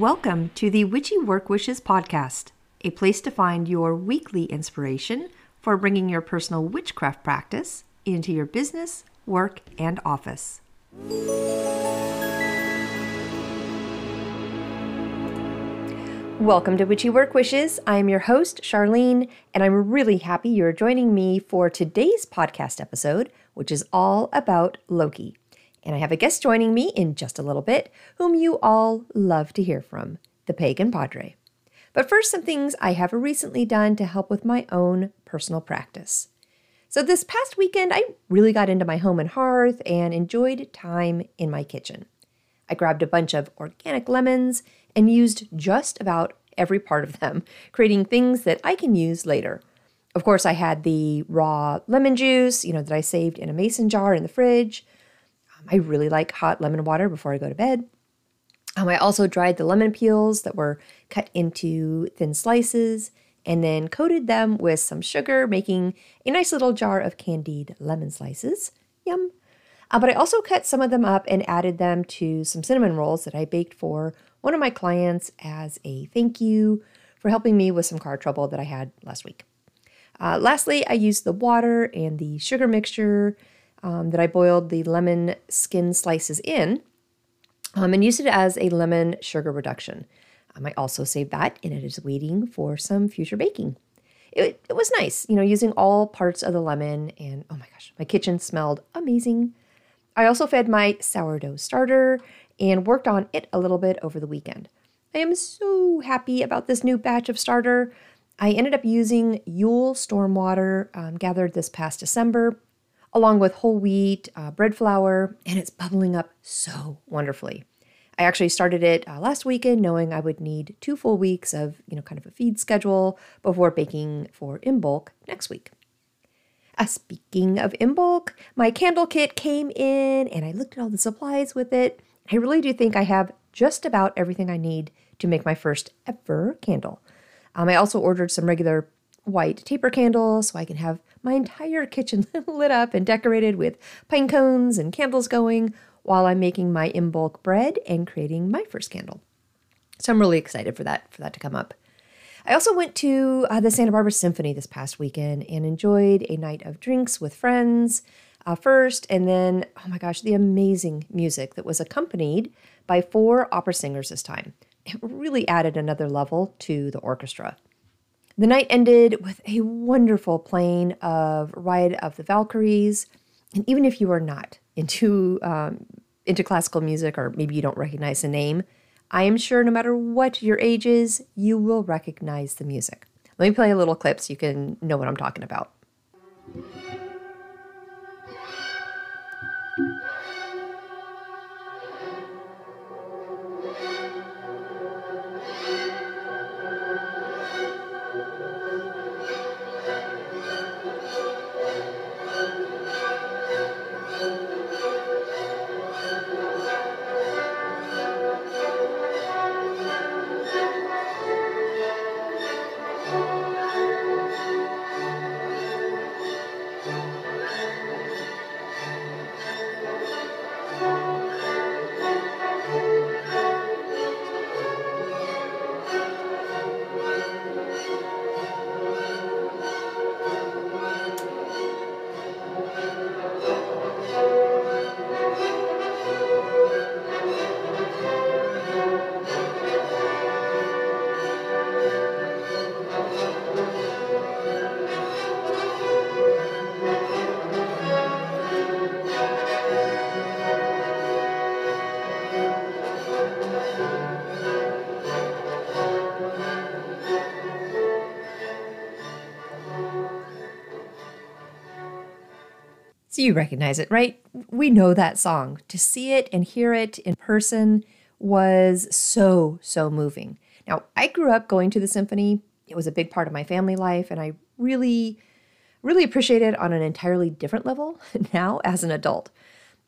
Welcome to the Witchy Work Wishes podcast, a place to find your weekly inspiration for bringing your personal witchcraft practice into your business, work, and office. Welcome to Witchy Work Wishes. I am your host, Charlene, and I'm really happy you're joining me for today's podcast episode, which is all about Loki. And I have a guest joining me in just a little bit, whom you all love to hear from the Pagan Padre. But first, some things I have recently done to help with my own personal practice. So, this past weekend, I really got into my home and hearth and enjoyed time in my kitchen. I grabbed a bunch of organic lemons and used just about every part of them, creating things that I can use later. Of course, I had the raw lemon juice, you know, that I saved in a mason jar in the fridge. I really like hot lemon water before I go to bed. Um, I also dried the lemon peels that were cut into thin slices and then coated them with some sugar, making a nice little jar of candied lemon slices. Yum. Uh, but I also cut some of them up and added them to some cinnamon rolls that I baked for one of my clients as a thank you for helping me with some car trouble that I had last week. Uh, lastly, I used the water and the sugar mixture um, that I boiled the lemon skin slices in um, and used it as a lemon sugar reduction. I also saved that and it is waiting for some future baking. It, it was nice, you know, using all parts of the lemon, and oh my gosh, my kitchen smelled amazing. I also fed my sourdough starter and worked on it a little bit over the weekend. I am so happy about this new batch of starter. I ended up using Yule Stormwater um, gathered this past December along with whole wheat, uh, bread flour, and it's bubbling up so wonderfully. I actually started it uh, last weekend knowing I would need two full weeks of, you know, kind of a feed schedule before baking for in bulk next week. Uh, speaking of in bulk, my candle kit came in and I looked at all the supplies with it. I really do think I have just about everything I need to make my first ever candle. Um, I also ordered some regular white taper candles so I can have my entire kitchen lit up and decorated with pine cones and candles going while I'm making my Imbolc bread and creating my first candle. So I'm really excited for that for that to come up. I also went to uh, the Santa Barbara Symphony this past weekend and enjoyed a night of drinks with friends uh, first, and then oh my gosh, the amazing music that was accompanied by four opera singers this time. It really added another level to the orchestra. The night ended with a wonderful playing of Ride of the Valkyries. And even if you are not into um, into classical music or maybe you don't recognize the name, I am sure no matter what your age is, you will recognize the music. Let me play a little clip so you can know what I'm talking about. You recognize it, right? We know that song. To see it and hear it in person was so, so moving. Now, I grew up going to the symphony. It was a big part of my family life, and I really, really appreciate it on an entirely different level now as an adult.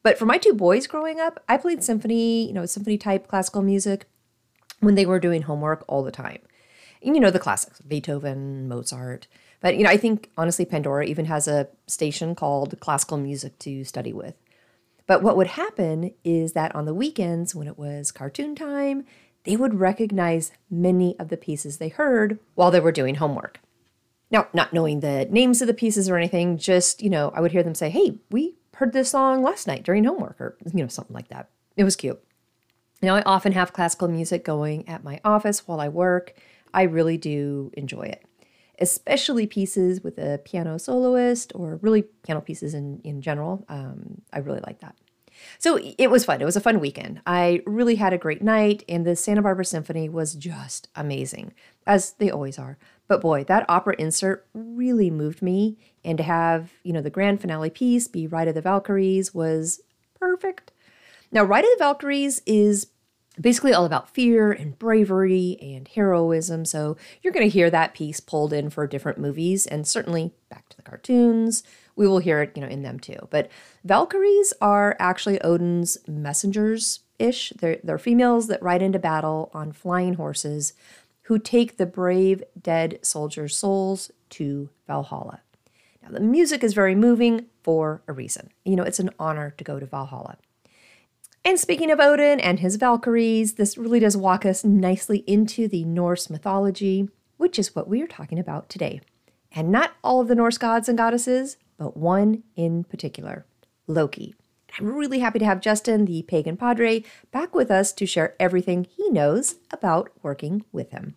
But for my two boys growing up, I played symphony, you know, symphony type classical music when they were doing homework all the time. And, you know, the classics, Beethoven, Mozart. But you know, I think honestly, Pandora even has a station called Classical Music to study with. But what would happen is that on the weekends, when it was cartoon time, they would recognize many of the pieces they heard while they were doing homework. Now, not knowing the names of the pieces or anything, just, you know, I would hear them say, Hey, we heard this song last night during homework, or, you know, something like that. It was cute. Now, I often have classical music going at my office while I work. I really do enjoy it, especially pieces with a piano soloist or really piano pieces in, in general. Um, I really like that. So it was fun. It was a fun weekend. I really had a great night, and the Santa Barbara Symphony was just amazing, as they always are. But boy, that opera insert really moved me, and to have, you know, the grand finale piece be Ride of the Valkyries was perfect. Now, Ride of the Valkyries is basically all about fear and bravery and heroism. So you're going to hear that piece pulled in for different movies and certainly back to the cartoons. We will hear it, you know, in them too. But Valkyries are actually Odin's messengers ish. They're, they're females that ride into battle on flying horses who take the brave dead soldiers' souls to Valhalla. Now, the music is very moving for a reason. You know, it's an honor to go to Valhalla. And speaking of Odin and his Valkyries, this really does walk us nicely into the Norse mythology, which is what we are talking about today. And not all of the Norse gods and goddesses, but one in particular Loki. I'm really happy to have Justin, the pagan padre, back with us to share everything he knows about working with him.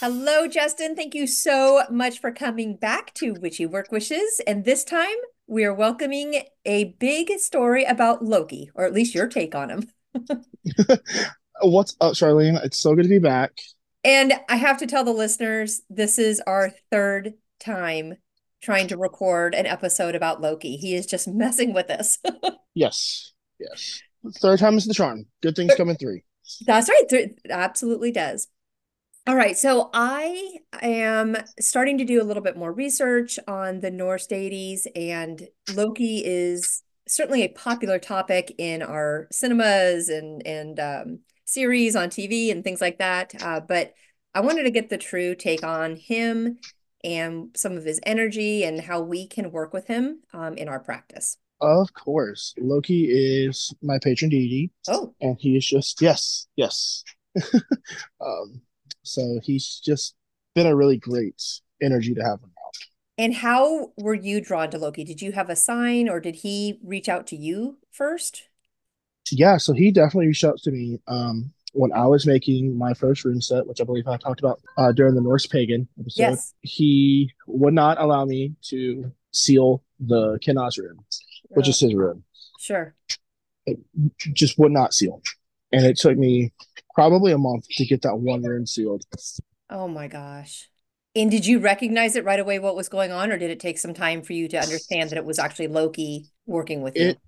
Hello, Justin. Thank you so much for coming back to Witchy Work Wishes. And this time we are welcoming a big story about Loki, or at least your take on him. What's up, Charlene? It's so good to be back. And I have to tell the listeners this is our third time trying to record an episode about Loki. He is just messing with us. yes, yes. Third time is the charm. Good things come in three. That's right. Th- absolutely does. All right, so I am starting to do a little bit more research on the Norse deities, and Loki is certainly a popular topic in our cinemas and and um, series on TV and things like that. Uh, but I wanted to get the true take on him and some of his energy and how we can work with him um, in our practice. Of course, Loki is my patron deity. Oh, and he is just yes, yes. um, so he's just been a really great energy to have around. And how were you drawn to Loki? Did you have a sign or did he reach out to you first? Yeah, so he definitely reached out to me um, when I was making my first rune set, which I believe I talked about uh, during the Norse Pagan episode. Yes. He would not allow me to seal the Kenaz rune, which is his rune. Sure. It just would not seal. And it took me probably a month to get that one rune sealed. Oh my gosh. And did you recognize it right away what was going on, or did it take some time for you to understand that it was actually Loki working with you? It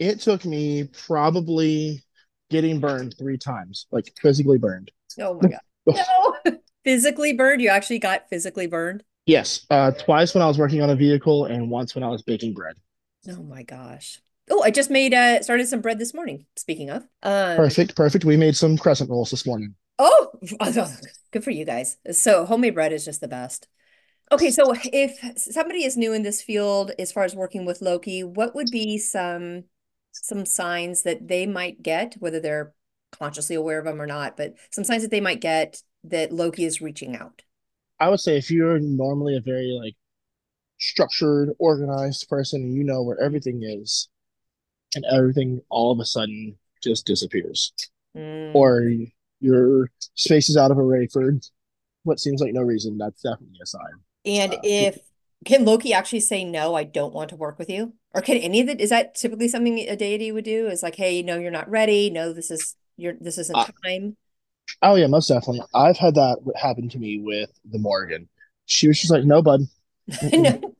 it took me probably getting burned three times, like physically burned. Oh my god. no. physically burned? You actually got physically burned? Yes. Uh twice when I was working on a vehicle and once when I was baking bread. Oh my gosh. Oh, I just made uh started some bread this morning. Speaking of, um, perfect, perfect. We made some crescent rolls this morning. Oh, good for you guys. So homemade bread is just the best. Okay, so if somebody is new in this field as far as working with Loki, what would be some some signs that they might get, whether they're consciously aware of them or not, but some signs that they might get that Loki is reaching out? I would say if you're normally a very like structured, organized person and you know where everything is, and everything all of a sudden just disappears. Mm. Or your space is out of array for what seems like no reason. That's definitely a sign. And uh, if can Loki actually say no, I don't want to work with you? Or can any of it is that typically something a deity would do? Is like, hey, no, you're not ready. No, this is your this isn't uh, time. Oh yeah, most definitely. I've had that happen to me with the Morrigan. She was just like, no, bud. no.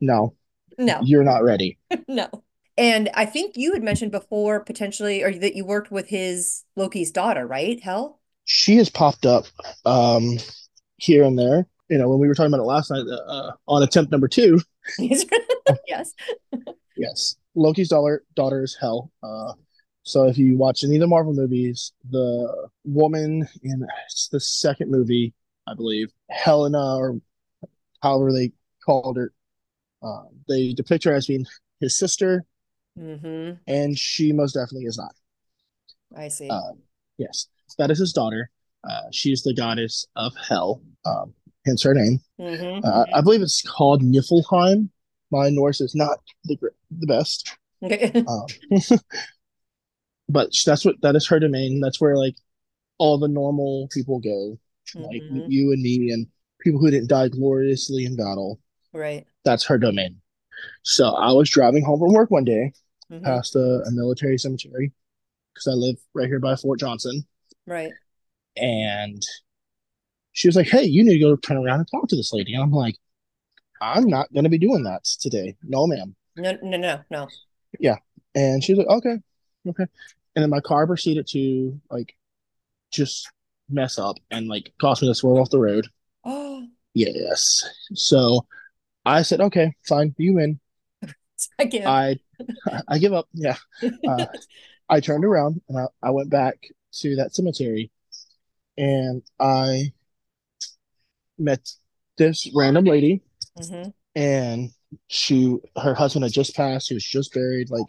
no. No. You're not ready. no. And I think you had mentioned before potentially, or that you worked with his Loki's daughter, right? Hel, She has popped up um, here and there. You know, when we were talking about it last night uh, uh on attempt number two. yes. yes. Loki's daughter daughter is Hel. Uh, so if you watch any of the Marvel movies, the woman in the second movie, I believe Helena, or however they called her. Uh, they depict her as being his sister, Mm-hmm. and she most definitely is not. I see. Uh, yes, that is his daughter. Uh, she's the goddess of hell, um, hence her name. mm-hmm. Uh, I believe it's called Niflheim. My Norse is not the the best, Okay. um, but that's what that is her domain. That's where like all the normal people go, like Mhm. you and me and people who didn't die gloriously in battle. Right. That's her domain. So I was driving home from work one day Mhm. past a, a military cemetery because I live right here by Fort Johnson, Right. and she was like, "Hey, you need to go turn around and talk to this lady." And I'm like, "I'm not going to be doing that today, no, ma'am." No, no, no, no. Yeah. And she's like, "Okay, okay." And then my car proceeded to like just mess up and like cost me to swerve off the road. Oh, Yes. So I said, "Okay, fine, you win." I. I I give up. Yeah. Uh, I turned around and I, I went back to that cemetery and I met this random lady Mhm. and she her husband had just passed. He was just buried like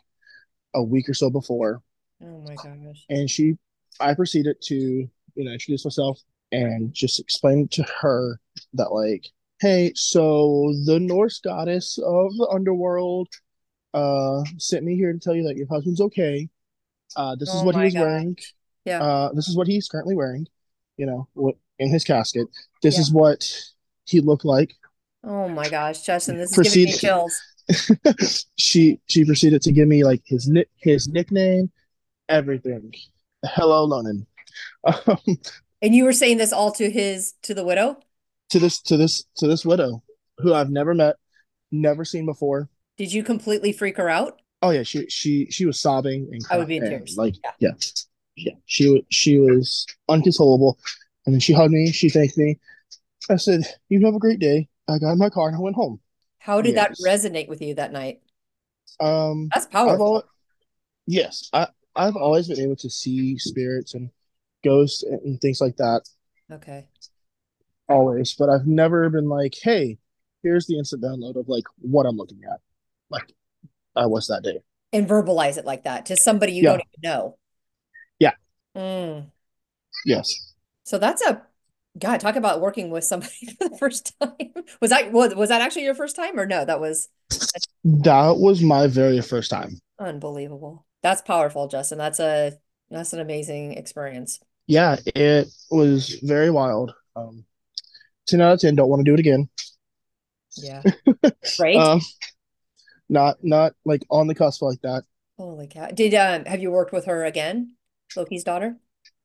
a week or so before. Oh my gosh. And she I proceeded to, you know, introduce myself and just explain to her that like, hey, so the Norse goddess of the underworld uh sent me here to tell you that your husband's okay. Uh this is Oh what he my was wearing. Yeah. Uh this is what he's currently wearing, you know, what in his casket. This Yeah. is what he looked like. Oh my gosh, Justin, this is giving me chills. she she proceeded to give me like his nick his nickname, everything. Hello, Lonan. Um, And you were saying this all to his to the widow? to this to this to this widow who I've never met, never seen before. Did you completely freak her out? Oh yeah, she she she was sobbing and I would be in tears. Like Yeah. yeah, yeah. She was she was unconsolable, and then she hugged me. She thanked me. I said, "You have a great day." I got in my car and I went home. How did that resonate with you that night? Um, That's powerful. always, yes, I I've always been able to see spirits and ghosts and things like that Okay. always, but I've never been like, "Hey, here's the instant download of like what I'm looking at," like I was that day. And verbalize it like that to somebody you Yeah. don't even know. Yeah. Mm. Yes. So that's a God, talk about working with somebody for the first time. Was that was, was that actually your first time or no? That was That was my very first time. unbelievable. That's powerful, Justin. That's a that's an amazing experience. Yeah, it was very wild. Um, 10 out of 10, don't want to do it again. Yeah. Right? Um, not not like on the cusp like that. Holy cow. Did um have you worked with her again? Loki's daughter?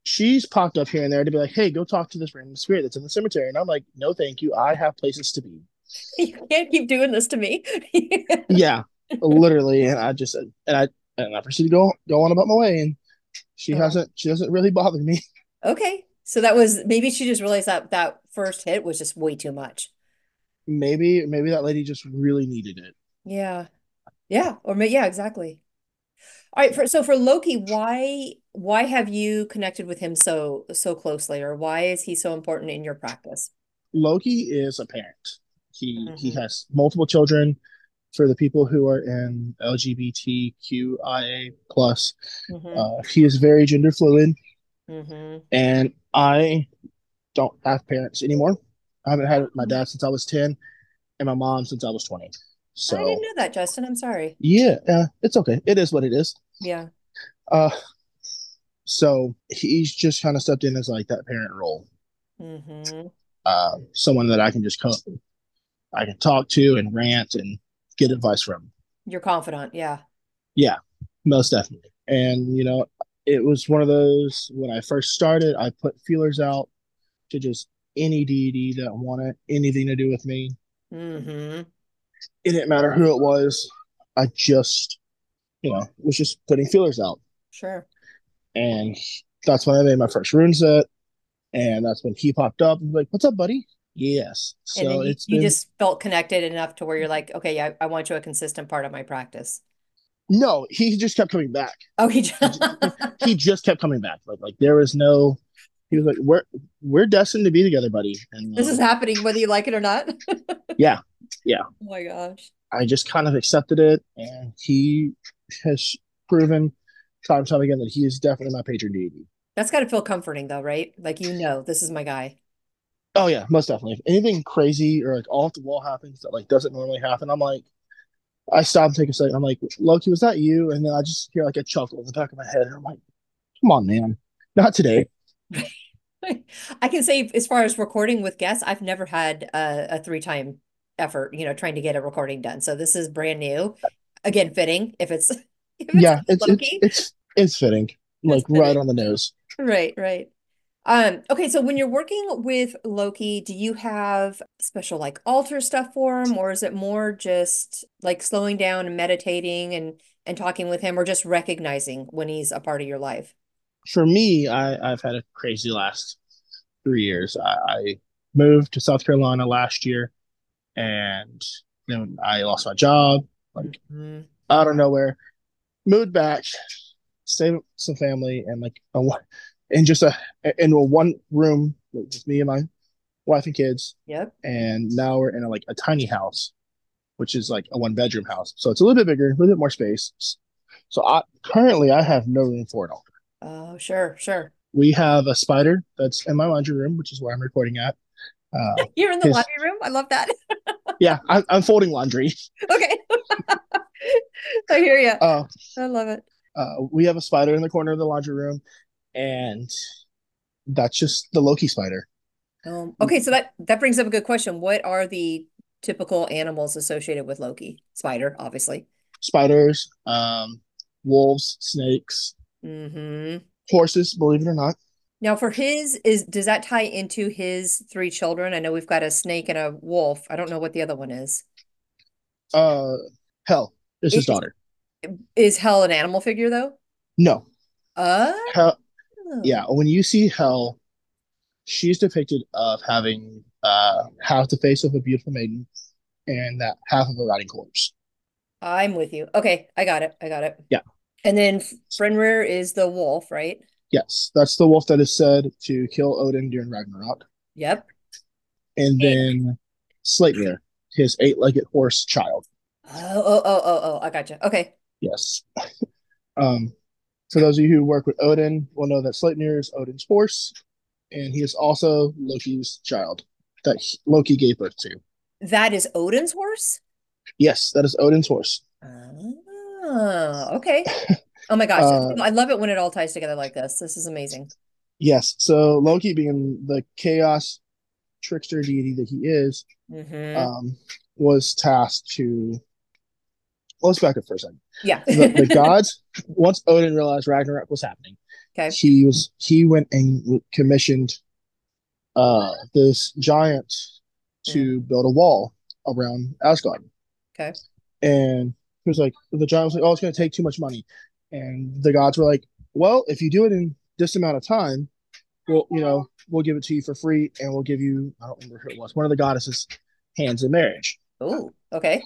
She's popped up here and there to be like, hey, go talk to this random spirit that's in the cemetery. And I'm like, no, thank you. I have places to be. You can't keep doing this to me. Yeah, literally. And I just and I and I proceed to go go on about my way. And she Uh-huh. hasn't she doesn't really bother me. Okay. So that was maybe she just realized that that first hit was just way too much. Maybe maybe that lady just really needed it. Yeah. Yeah. Or yeah, exactly. All right, for so for Loki, why why have you connected with him so so closely, or why is he so important in your practice? Loki is a parent. He he Mhm. has multiple children. For the people who are in LGBTQIA plus, Mhm. uh, he is very gender fluid, Mhm. and I don't have parents anymore. I haven't had my dad since I was ten, and my mom since I was twenty. I didn't know that, Justin. I'm sorry. yeah, uh, it's okay. It is what it is. Yeah. Uh, so he's just kind of stepped in as like that parent role. Mm-hmm. uh, someone that I can just come, I can talk to and rant and get advice from. You're confident. Yeah. Yeah, most definitely. And you know, it was one of those when I first started, I put feelers out to just any deity that wanted anything to do with me. hmm It didn't matter who it was. I just, you know, was just putting feelers out. Sure. And that's when I made my first rune set. And that's when he popped up and was like, What's up, buddy? Yes. And So you, it's you been just felt connected enough to where you're like, okay, yeah, I want you a consistent part of my practice. no, he just kept coming back. Oh, he just he just kept coming back. Like like there was no he was like, "We're we're destined to be together, buddy." And this uh, is happening whether you like it or not. yeah, yeah. Oh my gosh. I just kind of accepted it, and he has proven time and time again that he is definitely my patron deity. That's got to feel comforting, though, right? Like you know, this is my guy. Oh yeah, most definitely. If anything crazy or like off the wall happens that like doesn't normally happen, I'm like, I stop and take a second. I'm like, Loki, was that you? And then I just hear like a chuckle in the back of my head, and I'm like, come on, man, not today. I can say, as far as recording with guests, I've never had a, a three time effort, you know, trying to get a recording done. So this is brand new. Again, fitting if it's, if it's yeah, it's, it's, it's it's fitting, like it's fitting. right on the nose. Right, right. Um, okay, so when you're working with Loki, do you have special like altar stuff for him, or is it more just like slowing down and meditating and and talking with him, or just recognizing when he's a part of your life? For me, I, I've had a crazy last three years. I, I moved to South Carolina last year, and then I lost my job, like mm-hmm. out of nowhere. Moved back, stayed with some family, and like a in just a in a one room with just me and my wife and kids. Yep. And now we're in a, like a tiny house, which is like a one bedroom house. So it's a little bit bigger, a little bit more space. So I currently I have no room for it all. Oh, sure, sure. We have a spider that's in my laundry room, which is where I'm recording at. Uh, You're in the his, laundry room. I love that. yeah, I, am folding laundry. Okay. I hear you. Uh, I love it. Uh, we have a spider in the corner of the laundry room, and that's just the Loki spider. Um, okay, so that that brings up a good question. What are the typical animals associated with Loki? Spider, obviously. Spiders, um, wolves, snakes, mm-hmm. horses. Believe it or not. Now, for his is does that tie into his three children? I know we've got a snake and a wolf. I don't know what the other one is. Uh, Hel is his daughter. Is Hel an animal figure though? No. Uh. Hel, yeah, when you see Hel, she's depicted of having uh, half the face of a beautiful maiden and that half of a rotting corpse. I'm with you. Okay, I got it. I got it. Yeah. And then Fenrir is the wolf, right? Yes, that's the wolf that is said to kill Odin during Ragnarok. Yep. And then Sleipnir, his eight-legged horse child. Oh, oh, oh, oh, oh! I gotcha. Okay. Yes. um, so those of you who work with Odin will know that Sleipnir is Odin's horse, and he is also Loki's child that Loki gave birth to. That is Odin's horse? Yes, that is Odin's horse. Oh, okay. Oh my gosh. uh, I love it when it all ties together like this. This is amazing. Yes. So Loki being the chaos trickster deity that he is, mm-hmm. um, was tasked to well, let's back up for a second. Yeah. the, the gods, once Odin realized Ragnarok was happening, okay. he was he went and commissioned uh this giant to mm. build a wall around Asgard. Okay. And he was like, the giant was like, oh, it's going to take too much money. And the gods were like, well, if you do it in this amount of time, we'll, you know, we'll give it to you for free and we'll give you, I don't remember who it was, one of the goddesses' hands in marriage. Oh, okay.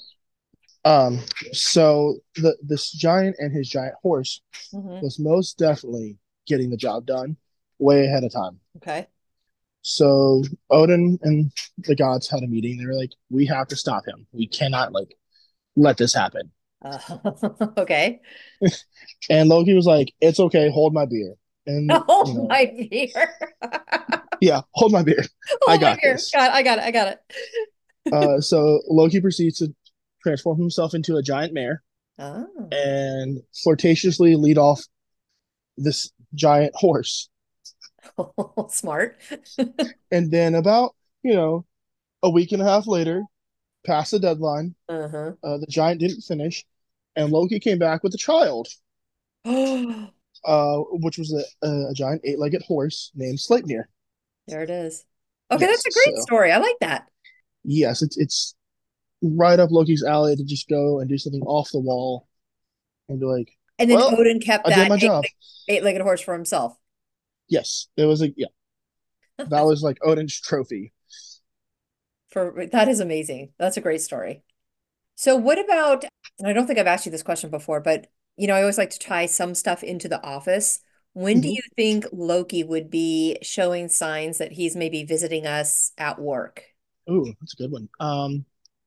Um, so the this giant and his giant horse mm-hmm. was most definitely getting the job done way ahead of time. Okay. So Odin and the gods had a meeting. They were like, "We have to stop him. We cannot like let this happen." Uh, okay. and Loki was like, "It's okay. Hold my beer." And hold you know, my beer. yeah, hold my beer. Hold I got this. Got, I got it. I got it. uh, so Loki proceeds to transform himself into a giant mare oh. and flirtatiously lead off this giant horse. Oh, smart. and then about, you know, a week and a half later, past the deadline, uh-huh. uh, the giant didn't finish, and Loki came back with a child, uh, which was a, a, giant eight-legged horse named Sleipnir. There it is. Okay, yes, that's a great so, story. I like that. Yes, it's it's right up Loki's alley to just go and do something off the wall and be like. And then well, Odin kept that eight, eight-legged horse for himself. Yes, it was a yeah. that was like Odin's trophy. For that is amazing. That's a great story. So what about? And I don't think I've asked you this question before, but you know, I always like to tie some stuff into the office. when do you think Loki would be showing signs that he's maybe visiting us at work? Ooh, that's a good one. Um,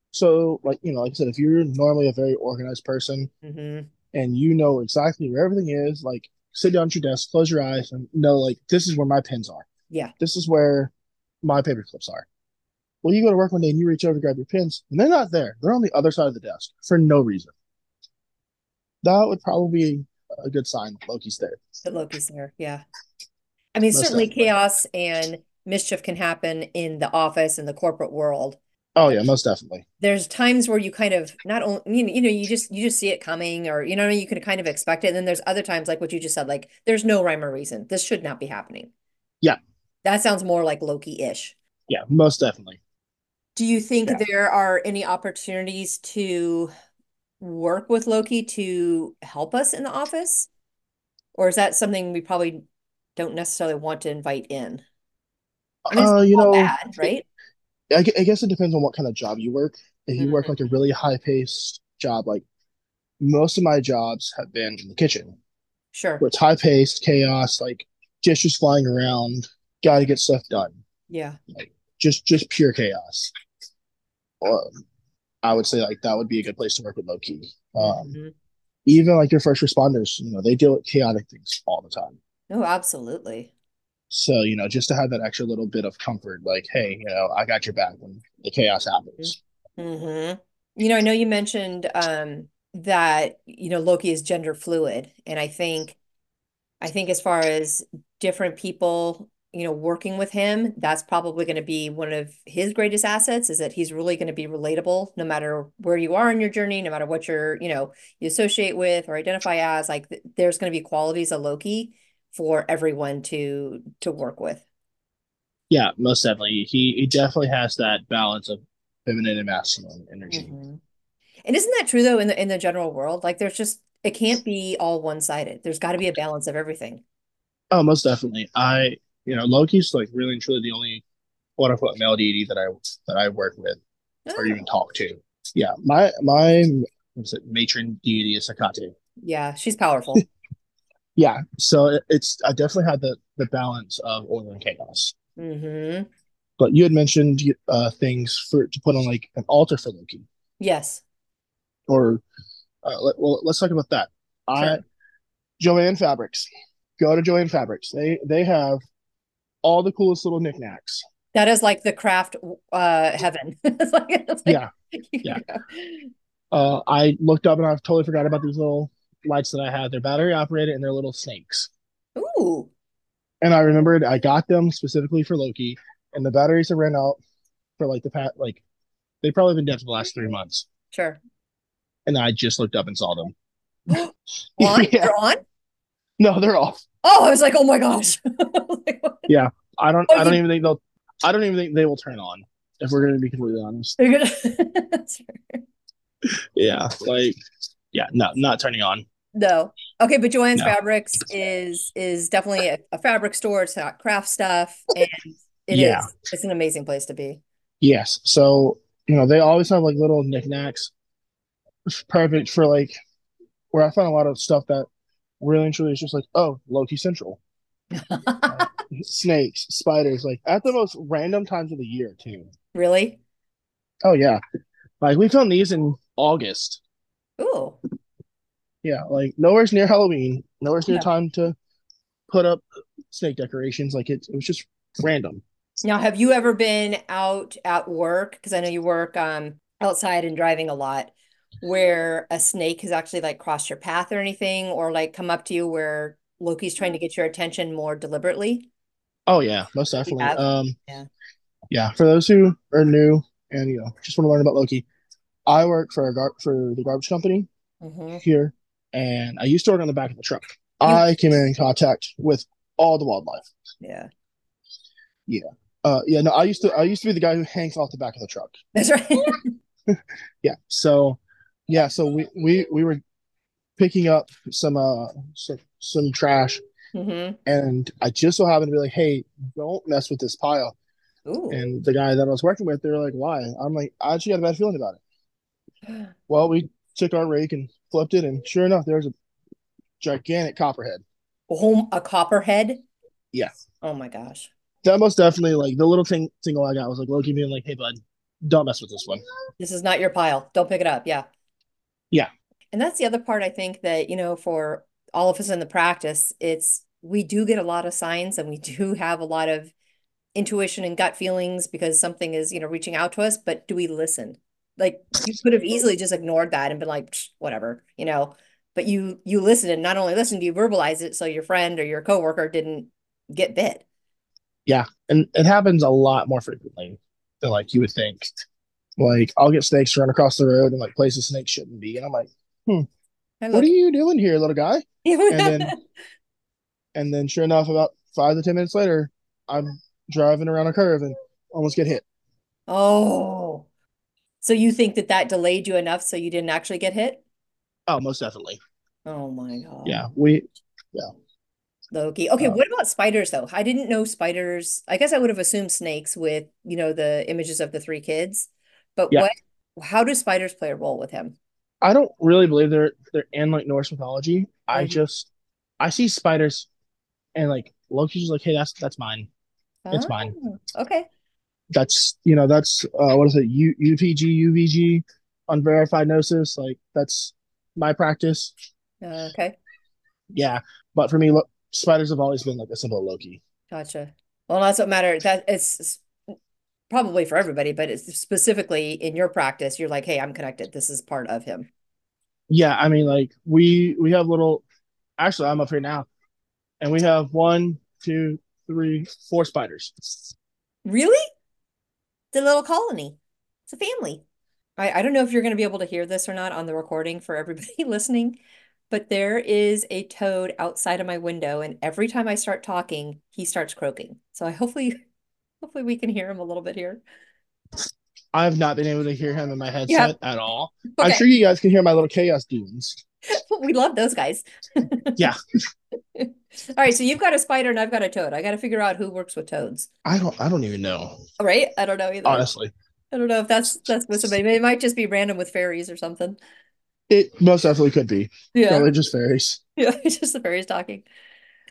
so like you know, like I said, if you're normally a very organized person Mm-hmm. and you know exactly where everything is, like sit down at your desk, close your eyes, and know like this is where my pens are. Yeah. This is where my paper clips are. Well, you go to work one day and you reach over to grab your pens, and they're not there. They're on the other side of the desk for no reason. That would probably be a good sign that Loki's there. That Loki's there. Yeah. I mean, Most certainly definitely. chaos and mischief can happen in the office and the corporate world. Oh yeah, most definitely. There's times where you kind of not only you know, you know you just you just see it coming or you know you can kind of expect it. And then there's other times like what you just said, like there's no rhyme or reason. This should not be happening. Yeah. That sounds more like Loki-ish. Yeah, most definitely. Do you think Yeah. there are any opportunities to work with Loki to help us in the office? Or is that something we probably don't necessarily want to invite in? I mean, Uh, you know, bad, right? I, I guess it depends on what kind of job you work. If you work Mhm. like a really high paced job, like most of my jobs have been in the kitchen, Sure. where it's high paced, chaos, like dishes flying around, got to get stuff done, Yeah. Just just pure chaos. Um, I would say like that would be a good place to work with Loki. Um, Mhm. even like your first responders, you know, they deal with chaotic things all the time. Oh, absolutely. So, you know, just to have that extra little bit of comfort, like, hey, you know, I got your back when the chaos happens. hmm You know, I know you mentioned um that, you know, Loki is gender fluid, and I think I think as far as different people, you know, working with him, that's probably going to be one of his greatest assets is that he's really going to be relatable no matter where you are in your journey, no matter what you're, you know, you associate with or identify as, like th there's going to be qualities of Loki for everyone to to work with. Yeah, most definitely. He he definitely has that balance of feminine and masculine energy. Mhm. And isn't that true though in the in the general world? Like there's just it can't be all one-sided. There's got to be a balance of everything. Oh, most definitely. I, you know, Loki's like really and truly the only quote unquote male deity that I that I work with or Oh, even talk to. Yeah, my my what's it, matron deity is Hecate. yeah, she's powerful. Yeah, so it, it's I definitely had the the balance of order and chaos. hmm But you had mentioned uh things for to put on like an altar for Loki, Yes. or uh, let, well, let's talk about that. I Joann Fabrics. Go to Joann Fabrics. They they have all the coolest little knickknacks. That is like the craft uh heaven. It's like, it's like Yeah, yeah. Uh, I looked up and I totally forgot about these little lights that I had. They're battery operated and they're little snakes. Ooh. And I remembered I got them specifically for Loki, and the batteries have ran out for like the past like they've probably been dead for the last three months. Sure. And I just looked up and saw them. On? Yeah. They're on? No, they're off. Oh, I was like, oh my gosh. Like, Yeah, I don't. I don't even think they'll. I don't even think they will turn on. If we're going to be completely honest. gonna- That's fair. Yeah, like yeah, no, not turning on. No. Okay, but Joann's No. Fabrics is is definitely a, a fabric store. It's got craft stuff, and it is. Yeah. It's an amazing place to be. Yes. So, you know, they always have like little knickknacks. It's perfect for like where I find a lot of stuff that really and truly is just like, oh, Loki Central. Snakes, spiders, like at the most random times of the year too. Really? Oh yeah. Like we found these in August. Ooh. Yeah, like nowhere's near Halloween, nowhere's near time to put up snake decorations. Like it, it was just random. Now, have you ever been out at work? Because I know you work um outside and driving a lot, where a snake has actually like crossed your path or anything, or like come up to you where Loki's trying to get your attention more deliberately? Oh yeah, most definitely. have? Um, Yeah. yeah. For those who are new and you know just want to learn about Loki, I work for a gar- for the garbage company hmm here, and I used to work on the back of the truck. I came in contact with all the wildlife. Yeah. Yeah. Uh, yeah, no, I used to I used to be the guy who hangs off the back of the truck. That's right. Yeah, so yeah, so we we we were picking up some uh some, some trash, hmm and I just so happened to be like, hey, don't mess with this pile. Ooh. And the guy that I was working with, they were like, why? I'm like, I actually got a bad feeling about it. Well, we took our rake and flipped it, and sure enough, there's a gigantic copperhead. Oh, a copperhead? Yeah. Oh my gosh. That most definitely like the little thing single I got was like Loki being like, "Hey, bud, don't mess with this one." This is not your pile. Don't pick it up. Yeah. Yeah. And that's the other part I think that, you know, for all of us in the practice, it's we do get a lot of signs and we do have a lot of intuition and gut feelings because something is, you know, reaching out to us, but do we listen? Like you could have easily just ignored that and been like, whatever, you know, but you you listen and not only listen, do you verbalize it so your friend or your coworker didn't get bit. Yeah. And it happens a lot more frequently than like you would think. Like I'll get snakes run across the road and like places snakes shouldn't be. And I'm like, hmm, what are you doing here, little guy? and then and then sure enough, about five to ten minutes later, I'm driving around a curve and almost get hit. Oh, so you think that that delayed you enough so you didn't actually get hit? Oh, most definitely. Oh my god. Yeah, we, yeah. Loki. Okay, uh, what about spiders though? I didn't know spiders. I guess I would have assumed snakes with you know the images of the three kids, but yeah. what? How do spiders play a role with him? I don't really believe they're they're in like Norse mythology. Mm-hmm. I just I see spiders, and like Loki's just like, hey, that's that's mine. It's oh, mine. Okay. That's you know that's uh, what is it? U UPG UVG unverified gnosis. Like that's my practice. Uh, okay. Yeah, but for me, look, spiders have always been like a symbol of Loki. Gotcha. Well, that's what matter. That it's probably for everybody, but it's specifically in your practice. You're like, hey, I'm connected. This is part of him. Yeah, I mean, like we we have little. Actually, I'm up here now, and we have one, two, three, four spiders. Really? The little colony. It's a family. I, I don't know if you're going to be able to hear this or not on the recording for everybody listening, but there is a toad outside of my window, and every time I start talking, he starts croaking. So I hopefully, hopefully we can hear him a little bit here. I've not been able to hear him in my headset at all. Okay. I'm sure you guys can hear my little chaos demons. we love those guys. yeah. All right, so you've got a spider and I've got a toad. I got to figure out who works with toads. I don't. I don't even know. Right? I don't know either. Honestly, I don't know if that's that's with somebody. It might just be random with fairies or something. It most definitely could be. Yeah. Probably just fairies. Yeah, it's just the fairies talking.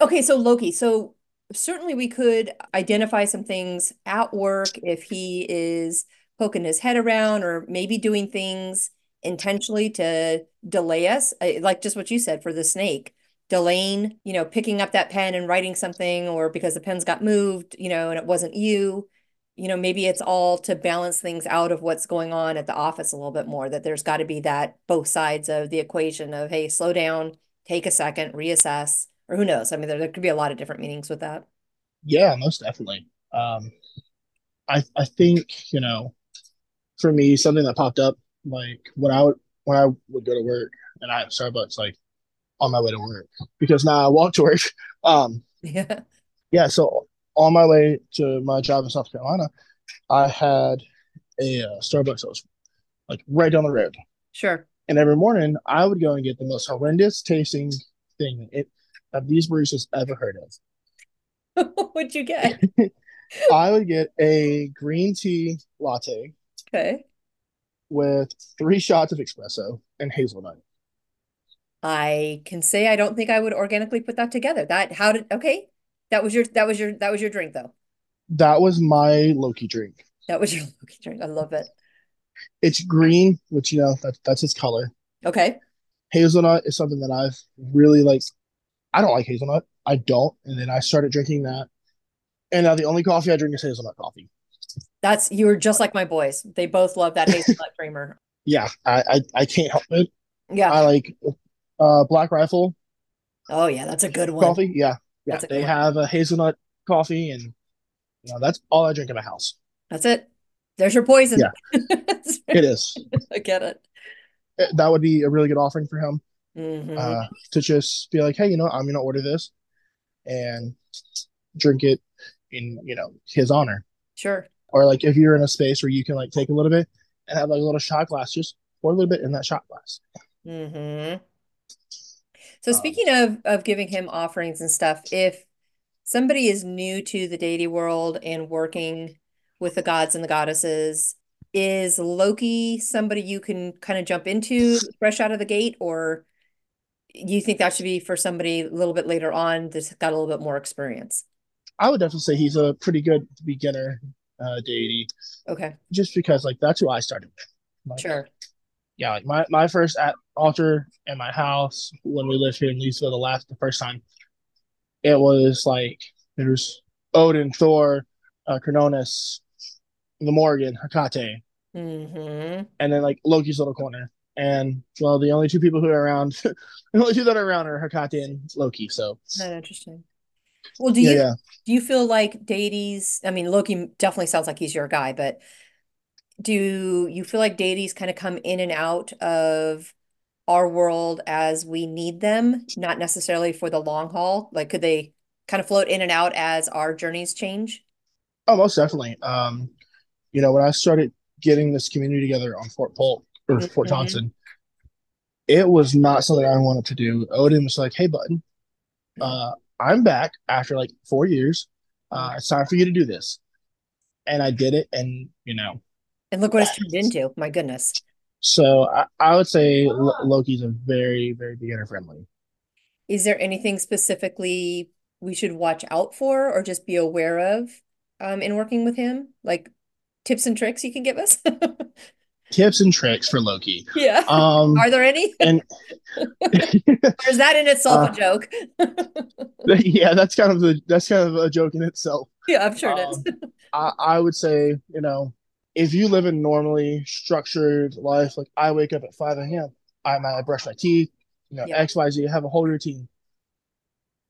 Okay, so Loki. So certainly we could identify some things at work if he is poking his head around or maybe doing things intentionally to delay us. Like just what you said for the snake, delaying, you know, picking up that pen and writing something, or because the pens got moved, you know, and it wasn't you you know, maybe it's all to balance things out of what's going on at the office a little bit more, that there's got to be that both sides of the equation of, hey, slow down, take a second, reassess, or who knows? I mean, there, there could be a lot of different meanings with that. Yeah, most definitely. Um, I I think, you know, for me, something that popped up like when I would when I would go to work and I have Starbucks like on my way to work because now I walk to work. Um, yeah. Yeah. So on my way to my job in South Carolina, I had a uh, Starbucks that was like right down the road. Sure. And every morning I would go and get the most horrendous tasting thing it, that these baristas ever heard of. What'd you get? I would get a green tea latte. Okay. With three shots of espresso and hazelnut. I can say I don't think I would organically put that together. That how did okay? That was your that was your that was your drink though. That was my Loki drink. That was your Loki drink. I love it. It's green, which you know that that's its color. Okay. Hazelnut is something that I've really like. I don't like hazelnut. I don't, and then I started drinking that, and now the only coffee I drink is hazelnut coffee. That's you are just like my boys. They both love that hazelnut creamer. Yeah, I, I I can't help it. Yeah, I like uh Black Rifle. Oh yeah, that's a good one. Coffee, yeah, yeah, they have a hazelnut coffee, and you know that's all I drink in my house. That's it. There's your poison. Yeah, it is. I get it. That would be a really good offering for him mm-hmm. uh, to just be like, hey, you know, I'm to order this and drink it in you know his honor. Sure. Or like if you're in a space where you can like take a little bit and have like a little shot glass, just pour a little bit in that shot glass. Mm-hmm. So um, speaking of of giving him offerings and stuff, if somebody is new to the deity world and working with the gods and the goddesses, is Loki somebody you can kind of jump into fresh out of the gate, or you think that should be for somebody a little bit later on that's got a little bit more experience? I would definitely say he's a pretty good beginner uh, deity. Okay. Just because like that's who I started with. Like, sure. Yeah, like my, my first at altar in my house when we lived here in Leesville the last the first time, it was like there's Odin, Thor, uh, Cronus, the Morrigan, Hecate, mm-hmm. and then like Loki's little corner. And well, the only two people who are around, the only two that are around are Hecate and Loki. So that's interesting. Well, do you yeah, yeah. do you feel like deities? I mean, Loki definitely sounds like he's your guy, but do you feel like deities kind of come in and out of our world as we need them, not necessarily for the long haul? Like, could they kind of float in and out as our journeys change? Oh, most definitely. Um, you know, when I started getting this community together on Fort Polk or mm-hmm. Fort Johnson, it was not something I wanted to do. Odin was like, "Hey, button, uh, I'm back after like four years. Uh, it's time for you to do this," and I did it, and you know, and look what it's turned into. My goodness. So I, I would say L- Loki's a very, very beginner friendly. Is there anything specifically we should watch out for or just be aware of um, in working with him? Like tips and tricks you can give us? tips and tricks for Loki. Yeah. Um, Are there any? And or is that in itself uh, a joke? yeah, that's kind of the that's kind of a joke in itself. Yeah, I'm sure um, it is. Um, I, I would say, you know, if you live a normally structured life, like I wake up at 5 a.m., I, I brush my teeth, you know, yeah. X, Y, Z, have a whole routine,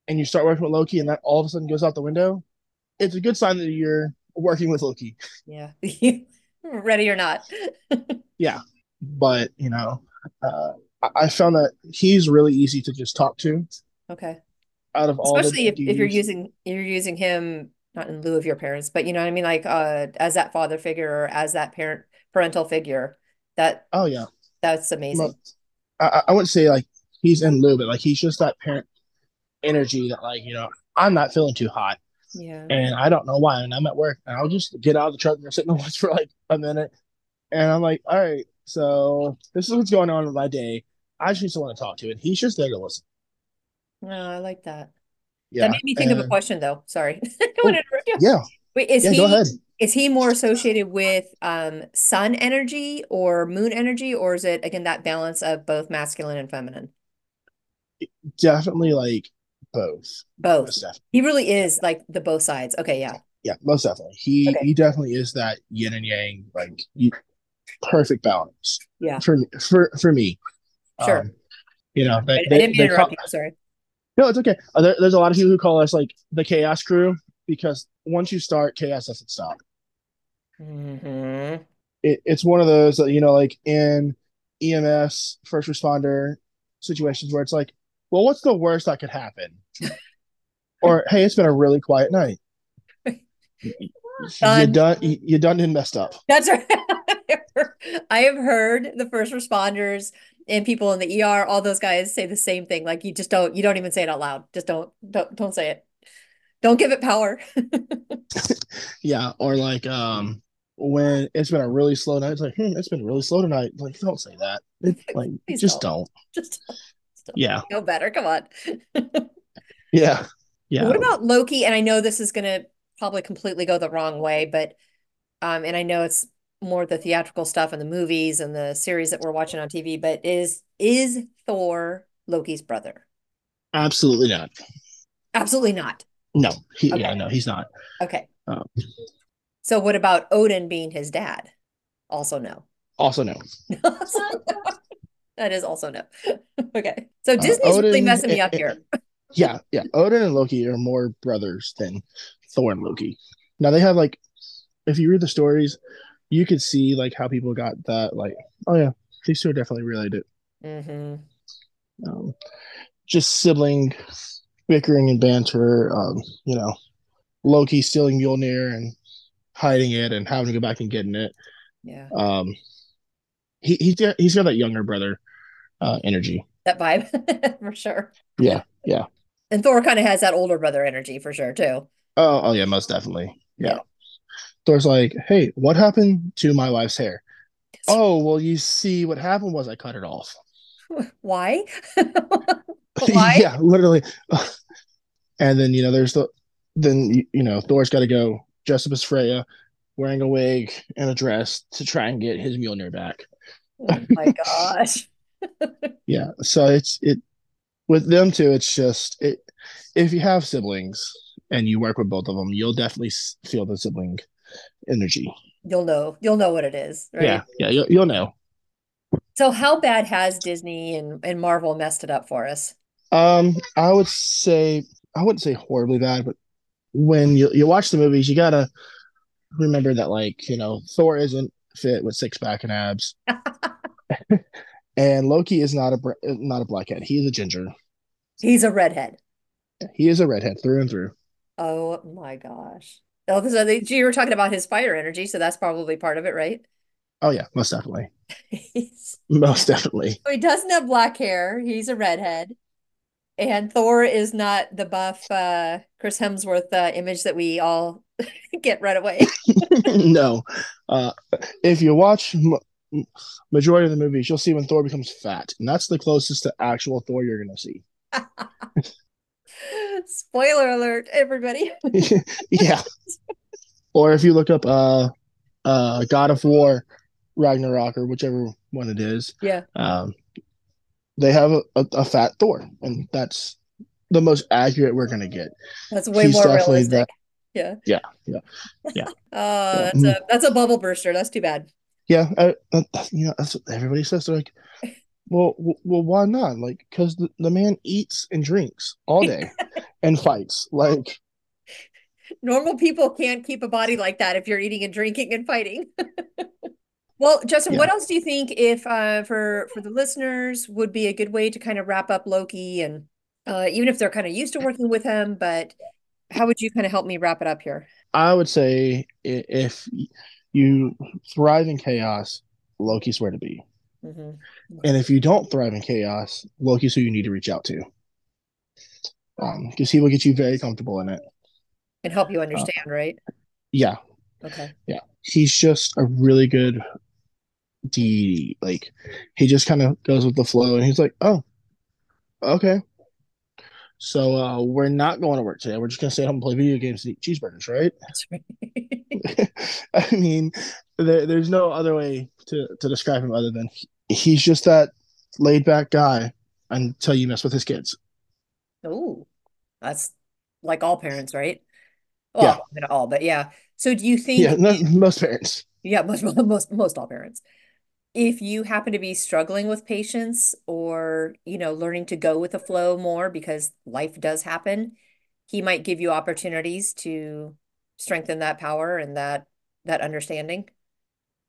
and you start working with Loki, and that all of a sudden goes out the window, it's a good sign that you're working with Loki. Yeah. Ready or not. yeah. But, you know, uh, I found that he's really easy to just talk to. Okay. Out of all especially if, if you're using you're using him not in lieu of your parents, but you know what I mean, like uh as that father figure or as that parent parental figure. That oh yeah, that's amazing. I, I wouldn't say like he's in lieu, but like he's just that parent energy that like you know I'm not feeling too hot. Yeah. And I don't know why. And I'm at work and I'll just get out of the truck and sit in the woods for like a minute. And I'm like, all right, so this is what's going on in my day. I just want to talk to it. He's just there to listen. No, oh, I like that. Yeah. That made me think and... of a question though. Sorry. oh, yeah. Wait, is yeah, he go ahead. is he more associated with um sun energy or moon energy, or is it again that balance of both masculine and feminine? Definitely like both. Both. He really is like the both sides. Okay, yeah. Yeah, most definitely. He okay. he definitely is that yin and yang, like perfect balance. Yeah. For me, for for me. Sure. Um, you know, they, I, I didn't they, interrupt call, you. Sorry. No, it's okay. Uh, there, there's a lot of people who call us like the chaos crew because once you start, chaos doesn't stop. Mm-hmm. It, it's one of those you know, like in EMS first responder situations where it's like, well, what's the worst that could happen? or hey, it's been a really quiet night. Done. You done. You, done and messed up. That's right. I have heard the first responders and people in the ER, all those guys say the same thing. Like you just don't, you don't even say it out loud. Just don't, don't, don't say it. Don't give it power. yeah, or like um when it's been a really slow night, it's like, hmm, it's been really slow tonight. Like, don't say that. It, like, just don't. don't. Just, just don't. yeah. No better. Come on. yeah. Yeah. What about Loki? And I know this is gonna probably completely go the wrong way, but um, and I know it's more the theatrical stuff and the movies and the series that we're watching on TV, but is is Thor Loki's brother? Absolutely not. Absolutely not. No, he, okay. yeah, no, he's not. Okay. Um, so what about Odin being his dad? Also no. Also no. that is also no. okay. So uh, Disney's uh, Odin, really messing me up here. yeah, yeah. Odin and Loki are more brothers than Thor and Loki. Now they have like if you read the stories, you could see like how people got that like oh yeah these two are definitely related mm-hmm. um, just sibling bickering and banter um, you know loki stealing mjolnir and hiding it and having to go back and getting it yeah um he, he's got, he's got that younger brother uh energy that vibe for sure yeah yeah and thor kind of has that older brother energy for sure too oh oh yeah most definitely yeah. yeah. Thor's like, hey, what happened to my wife's hair? Oh, well, you see, what happened was I cut it off. Why? Why? yeah, literally. And then you know, there's the then you know Thor's got to go dressed up as Freya, wearing a wig and a dress to try and get his Mjolnir back. Oh my gosh. Yeah, so it's it with them too. It's just it if you have siblings and you work with both of them, you'll definitely feel the sibling energy. You'll know. You'll know what it is, right? Yeah, yeah, you'll, you'll know. So, how bad has Disney and, and Marvel messed it up for us? Um, I would say I wouldn't say horribly bad, but when you you watch the movies, you gotta remember that like you know Thor isn't fit with six pack and abs, and Loki is not a not a blackhead. He is a ginger. He's a redhead. He is a redhead through and through. Oh my gosh! Oh, so they, you were talking about his fire energy, so that's probably part of it, right? Oh yeah, most definitely. most definitely. So he doesn't have black hair. He's a redhead and Thor is not the buff uh, Chris Hemsworth uh, image that we all get right away. no, uh, if you watch majority of the movies, you'll see when Thor becomes fat, and that's the closest to actual Thor you're gonna see. Spoiler alert, everybody. yeah. Or if you look up uh uh God of War Ragnarok or whichever one it is. Yeah. Um they have a, a, a, fat Thor, and that's the most accurate we're gonna get. That's way He's more realistic. That, yeah. Yeah. Yeah. Yeah. Oh, uh, yeah. that's a that's a bubble burster. That's too bad. Yeah, I, I, you know that's what everybody says. They're like, well, well, why not? Like, because the, the man eats and drinks all day and fights. Like, normal people can't keep a body like that if you're eating and drinking and fighting. Well, Justin, yeah. what else do you think if uh, for for the listeners would be a good way to kind of wrap up Loki and uh, even if they're kind of used to working with him, but how would you kind of help me wrap it up here? I would say if you thrive in chaos, Loki's where to be. Mm-hmm. And if you don't thrive in chaos, Loki's who you need to reach out to. Because um, he will get you very comfortable in it and help you understand, uh, right? Yeah. Okay. Yeah. He's just a really good deity. Like he just kind of goes with the flow, and he's like, "Oh, okay." So uh, we're not going to work today. We're just gonna stay home and play video games and eat cheeseburgers, right? That's right. I mean, there, there's no other way to, to describe him other than he, he's just that laid back guy until you mess with his kids. Oh, that's like all parents, right? Well, yeah. not all, but yeah. So do you think? Yeah, most parents. Yeah, most most most all parents if you happen to be struggling with patience or you know learning to go with the flow more because life does happen he might give you opportunities to strengthen that power and that that understanding.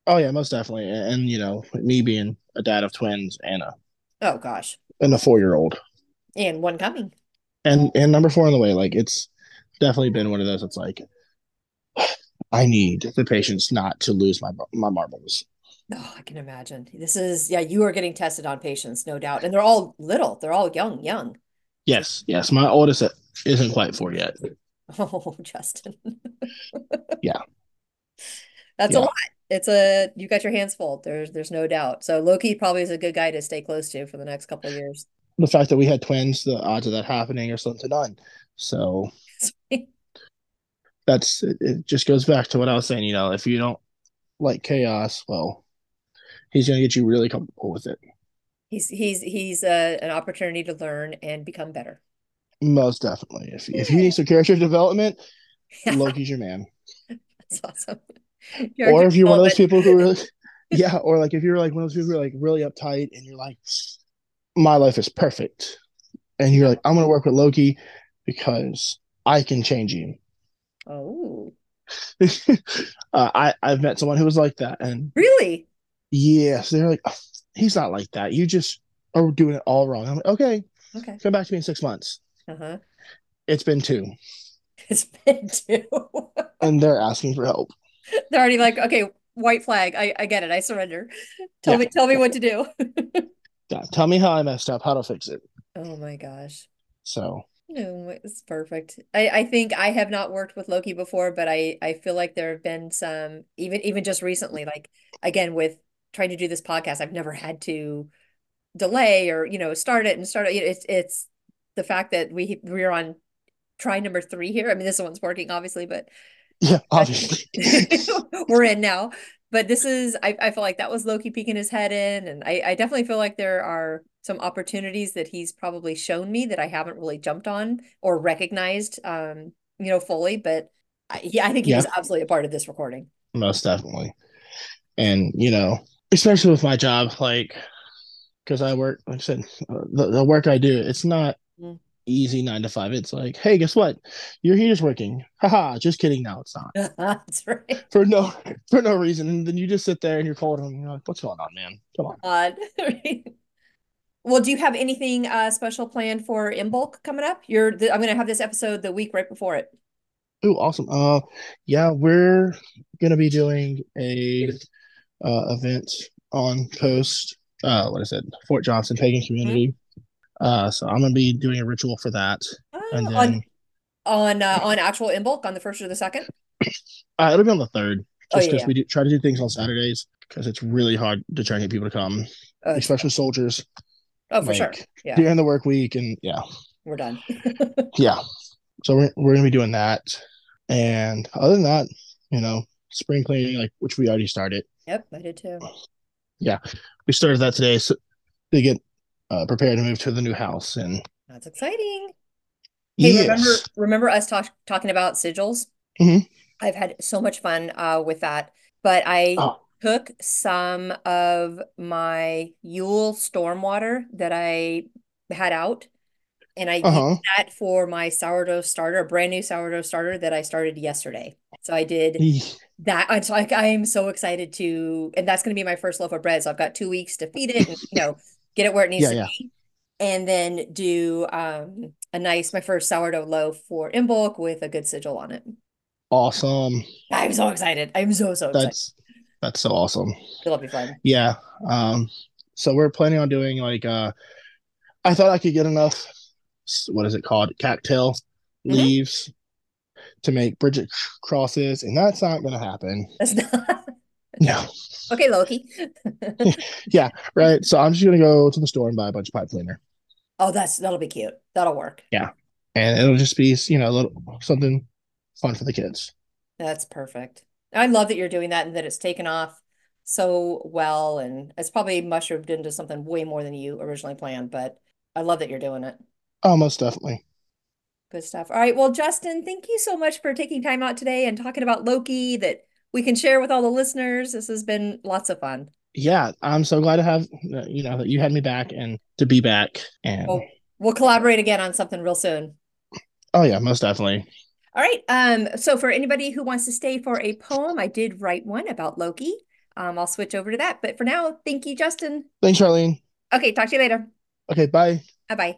Oh yeah most definitely. And you know me being a dad of twins and a oh gosh. and a four year old and one coming. And and number four on the way like it's definitely been one of those it's like i need the patience not to lose my my marbles Oh, I can imagine. This is yeah, you are getting tested on patients, no doubt. And they're all little. They're all young, young. Yes, yes. My oldest isn't quite four yet. Oh, Justin. yeah. That's yeah. a lot. It's a you got your hands full. There's there's no doubt. So Loki probably is a good guy to stay close to for the next couple of years. The fact that we had twins, the odds of that happening are slim to none. So that's it, it just goes back to what I was saying, you know, if you don't like chaos, well, he's going to get you really comfortable with it. He's he's he's uh, an opportunity to learn and become better. Most definitely. If if you need some character development, Loki's your man. That's awesome. or if you're one of those people who really, yeah, or like if you're like one of those people who are like really uptight and you're like, my life is perfect, and you're like, I'm gonna work with Loki because I can change him. Oh. uh, I I've met someone who was like that, and really, Yes, they're like, oh, he's not like that. You just are doing it all wrong. I'm like, okay, okay, come back to me in six months. Uh huh. It's been two. It's been two. and they're asking for help. They're already like, okay, white flag. I, I get it. I surrender. Tell yeah. me, tell me what to do. yeah, tell me how I messed up. How to fix it. Oh my gosh. So. No, it's perfect. I, I think I have not worked with Loki before, but I, I feel like there have been some even even just recently, like again with trying to do this podcast, I've never had to delay or you know start it and start it. It's it's the fact that we we're on try number three here. I mean, this one's working obviously, but yeah, obviously we're in now. But this is I, I feel like that was Loki peeking his head in, and I, I definitely feel like there are some opportunities that he's probably shown me that I haven't really jumped on or recognized um, you know, fully, but I, yeah, I think he yeah. was absolutely a part of this recording. Most definitely. And, you know, especially with my job, like, because I work, like I said, uh, the, the work I do, it's not mm. easy nine to five. It's like, hey, guess what? Your heater's working. Haha, just kidding. Now it's not. That's right. For no for no reason. And then you just sit there and you're cold and you're like, what's going on, man? Come on. Odd. well, do you have anything uh, special planned for Imbolc coming up? You're the, I'm going to have this episode the week right before it. Oh, awesome. Uh, yeah, we're gonna be doing a uh, event on post. Uh, what is it? Fort Johnson Pagan Community. Mm-hmm. Uh, so I'm gonna be doing a ritual for that, oh, and then on on, uh, on actual Imbolc on the first or the second. Uh, it'll be on the third, oh, just because oh, yeah. we do, try to do things on Saturdays because it's really hard to try and get people to come, oh, especially soldiers. Oh, for like, sure. Yeah. During the work week, and yeah, we're done. yeah, so we're we're gonna be doing that. And other than that, you know, spring cleaning, like which we already started. Yep, I did too. Yeah, we started that today. So they get uh, prepared to move to the new house, and that's exciting. Hey, yes. remember remember us talk, talking about sigils? Mm-hmm. I've had so much fun uh, with that, but I oh. took some of my Yule stormwater that I had out and I uh-huh. used that for my sourdough starter, a brand new sourdough starter that I started yesterday. So I did that. I'm so like I am so excited to, and that's going to be my first loaf of bread. So I've got two weeks to feed it and you know get it where it needs yeah, to yeah. be, and then do um, a nice my first sourdough loaf for Imbolc with a good sigil on it. Awesome! I'm so excited. I'm so so excited. That's that's so awesome. It'll be fun. Yeah. Um. So we're planning on doing like uh, I thought I could get enough what is it called cattail mm-hmm. leaves to make Bridget crosses, and that's not going to happen. That's not. no. Okay, Loki. yeah, right. So I'm just gonna go to the store and buy a bunch of pipe cleaner. Oh, that's that'll be cute. That'll work. Yeah, and it'll just be you know a little something fun for the kids. That's perfect. I love that you're doing that and that it's taken off so well, and it's probably mushroomed into something way more than you originally planned. But I love that you're doing it. Oh, most definitely. Good stuff. All right. Well, Justin, thank you so much for taking time out today and talking about Loki that we can share with all the listeners. This has been lots of fun. Yeah, I'm so glad to have you know that you had me back and to be back and we'll, we'll collaborate again on something real soon. Oh yeah, most definitely. All right. Um, so for anybody who wants to stay for a poem, I did write one about Loki. Um, I'll switch over to that. But for now, thank you, Justin. Thanks, Charlene. Okay, talk to you later. Okay, bye. Bye bye.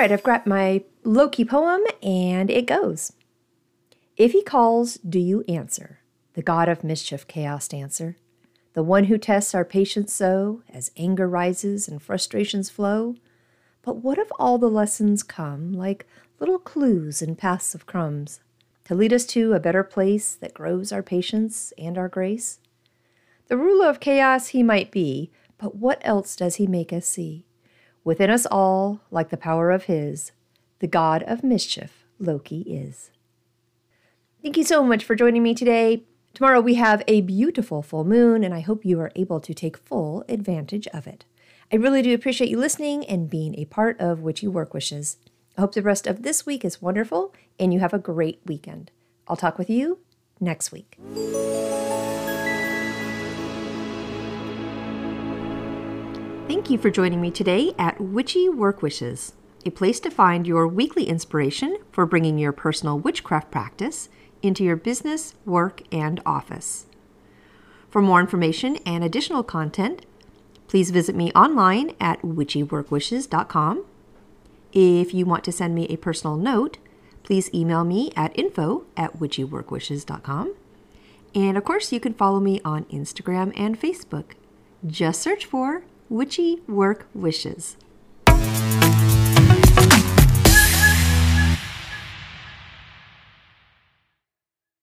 Right, I've got my Loki poem, and it goes If he calls, do you answer? The god of mischief, chaos dancer, the one who tests our patience so as anger rises and frustrations flow. But what if all the lessons come like little clues and paths of crumbs to lead us to a better place that grows our patience and our grace? The ruler of chaos he might be, but what else does he make us see? Within us all, like the power of his, the god of mischief, Loki is. Thank you so much for joining me today. Tomorrow we have a beautiful full moon, and I hope you are able to take full advantage of it. I really do appreciate you listening and being a part of Witchy Work Wishes. I hope the rest of this week is wonderful and you have a great weekend. I'll talk with you next week. Thank you for joining me today at Witchy Work Wishes, a place to find your weekly inspiration for bringing your personal witchcraft practice into your business, work, and office. For more information and additional content, please visit me online at witchyworkwishes.com. If you want to send me a personal note, please email me at info at witchyworkwishes.com. And of course, you can follow me on Instagram and Facebook. Just search for Witchy Work Wishes.